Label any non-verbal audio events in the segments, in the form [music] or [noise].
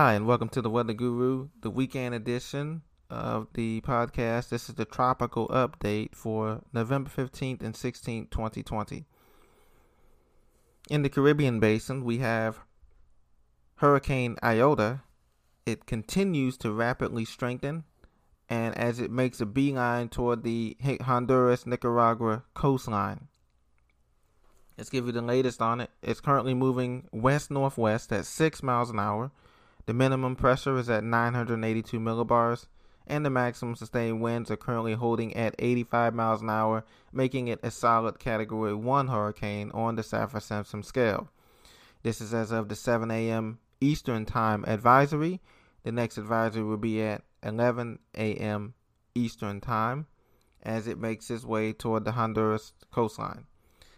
Hi, and welcome to the Weather Guru, the weekend edition of the podcast. This is the tropical update for November 15th and 16th, 2020. In the Caribbean basin, we have Hurricane Iota. It continues to rapidly strengthen, and as it makes a beeline toward the Honduras Nicaragua coastline. Let's give you the latest on it. It's currently moving west northwest at 6 miles an hour. The minimum pressure is at 982 millibars, and the maximum sustained winds are currently holding at 85 miles an hour, making it a solid Category 1 hurricane on the Saffir Simpson scale. This is as of the 7 a.m. Eastern Time advisory. The next advisory will be at 11 a.m. Eastern Time as it makes its way toward the Honduras coastline.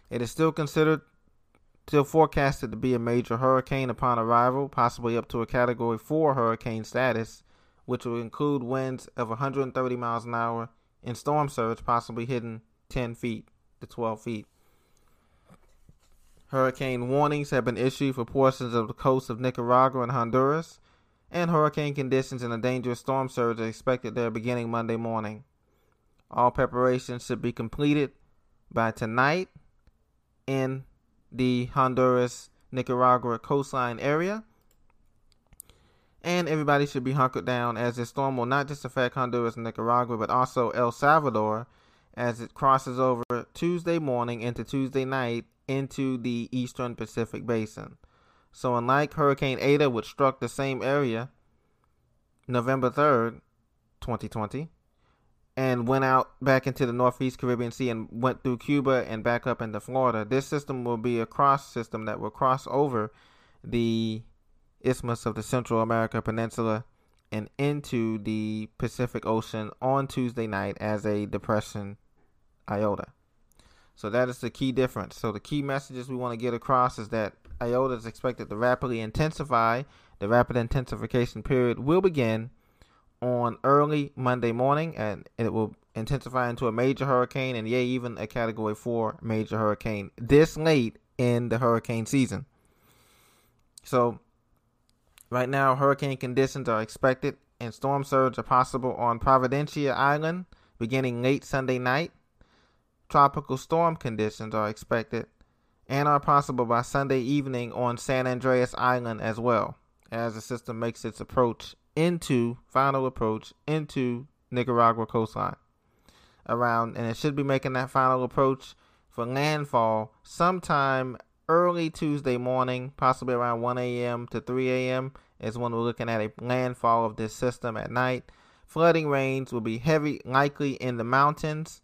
It is still considered, still forecasted to be a major hurricane upon arrival, possibly up to a Category 4 hurricane status, which will include winds of 130 miles an hour and storm surge possibly hitting 10 feet to 12 feet. Hurricane warnings have been issued for portions of the coast of Nicaragua and Honduras, and hurricane conditions and a dangerous storm surge are expected there beginning Monday morning. All preparations should be completed by tonight in the Honduras Nicaragua coastline area. And everybody should be hunkered down as this storm will not just affect Honduras and Nicaragua, but also El Salvador as it crosses over Tuesday morning into Tuesday night into the eastern Pacific basin. So, unlike Hurricane Eta, which struck the same area November 3rd, 2020, and went out back into the Northeast Caribbean Sea and went through Cuba and back up into Florida. This system will be a cross system that will cross over the isthmus of the Central America Peninsula and into the Pacific Ocean on Tuesday night as a depression iota. So that is the key difference. So the key messages we want to get across is that iota is expected to rapidly intensify. The rapid intensification period will begin on early Monday morning, and it will intensify into a major hurricane and, yeah, even a Category 4 major hurricane this late in the hurricane season. So, right now, hurricane conditions are expected and storm surge are possible on Providencia Island beginning late Sunday night. Tropical storm conditions are expected and are possible by Sunday evening on San Andreas Island as well, as the system makes its approach into final approach into Nicaragua coastline around and it should be making that final approach for landfall sometime early Tuesday morning, possibly around 1 a.m. to 3 a.m. is when we're looking at a landfall of this system at night. Flooding rains will be heavy, likely in the mountains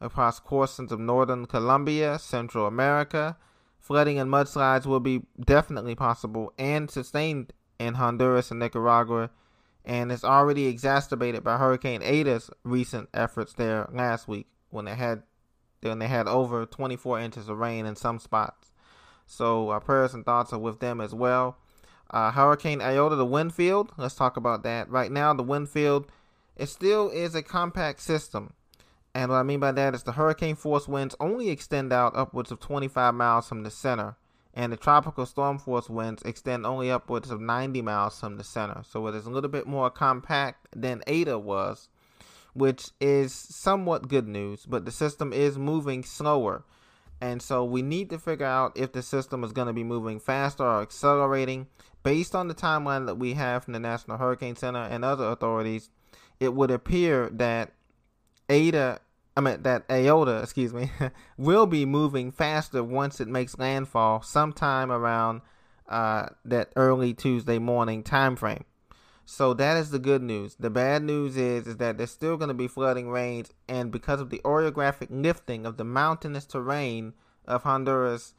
across portions of northern Colombia, Central America. Flooding and mudslides will be definitely possible and sustained in Honduras and Nicaragua, and it's already exacerbated by Hurricane Eta's recent efforts there last week when they had when they had over 24 inches of rain in some spots. So our prayers and thoughts are with them as well. Uh, Hurricane Iota, the wind field. Let's talk about that. Right now, the wind field it still is a compact system. And what I mean by that is the hurricane force winds only extend out upwards of 25 miles from the center and the tropical storm force winds extend only upwards of 90 miles from the center. So it is a little bit more compact than Eta was, which is somewhat good news, but the system is moving slower. And so we need to figure out if the system is going to be moving faster or accelerating. Based on the timeline that we have from the National Hurricane Center and other authorities, it would appear that Eta I mean that iota, excuse me, [laughs] will be moving faster once it makes landfall sometime around uh, that early Tuesday morning time frame. So that is the good news. The bad news is is that there's still going to be flooding rains, and because of the orographic lifting of the mountainous terrain of Honduras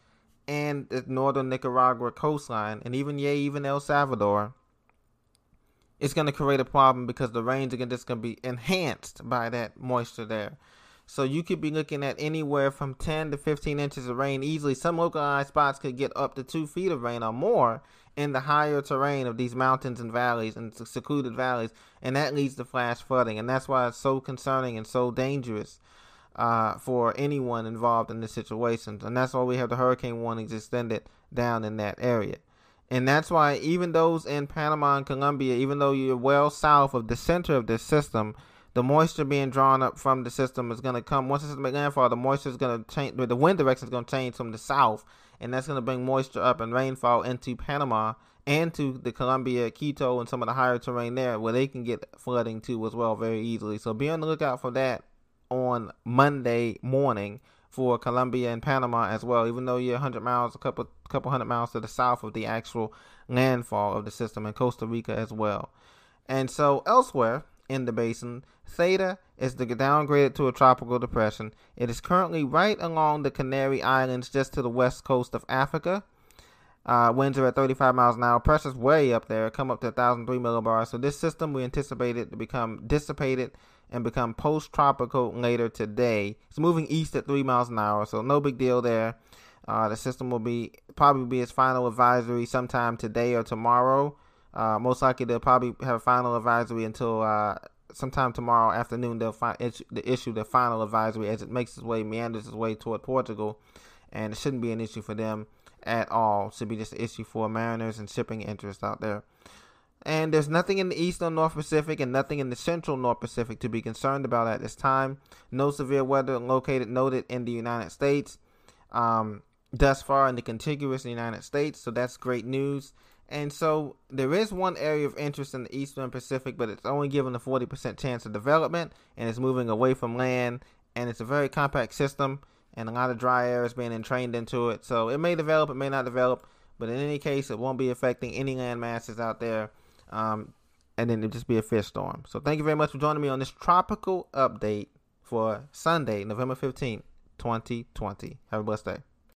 and the northern Nicaragua coastline, and even yeah, even El Salvador, it's going to create a problem because the rains are just going to be enhanced by that moisture there. So you could be looking at anywhere from 10 to 15 inches of rain easily. Some localized spots could get up to two feet of rain or more in the higher terrain of these mountains and valleys and secluded valleys, and that leads to flash flooding. And that's why it's so concerning and so dangerous uh, for anyone involved in this situation. And that's why we have the hurricane warnings extended down in that area. And that's why even those in Panama and Colombia, even though you're well south of the center of this system, the moisture being drawn up from the system is going to come once it's make landfall. The moisture is going to change. The wind direction is going to change from the south, and that's going to bring moisture up and rainfall into Panama and to the Colombia, Quito, and some of the higher terrain there, where they can get flooding too as well very easily. So be on the lookout for that on Monday morning for Colombia and Panama as well. Even though you're 100 miles, a couple couple hundred miles to the south of the actual landfall of the system, and Costa Rica as well. And so elsewhere in the basin. Theta is the downgraded to a tropical depression. It is currently right along the Canary Islands, just to the west coast of Africa. Uh, winds are at 35 miles an hour. Pressure's way up there, come up to 1,003 millibars. So this system we anticipate it to become dissipated and become post-tropical later today. It's moving east at 3 miles an hour, so no big deal there. Uh, the system will be probably be its final advisory sometime today or tomorrow. Uh, most likely they'll probably have a final advisory until uh, sometime tomorrow afternoon. They'll fi- issue, the issue the final advisory as it makes its way meanders its way toward Portugal, and it shouldn't be an issue for them at all. It should be just an issue for mariners and shipping interests out there. And there's nothing in the East or North Pacific and nothing in the central North Pacific to be concerned about at this time. No severe weather located noted in the United States um, thus far in the contiguous United States, so that's great news. And so there is one area of interest in the Eastern Pacific, but it's only given a 40% chance of development and it's moving away from land. And it's a very compact system and a lot of dry air is being entrained into it. So it may develop, it may not develop, but in any case, it won't be affecting any land masses out there. Um, and then it'll just be a fish storm. So thank you very much for joining me on this tropical update for Sunday, November 15th, 2020. Have a blessed day.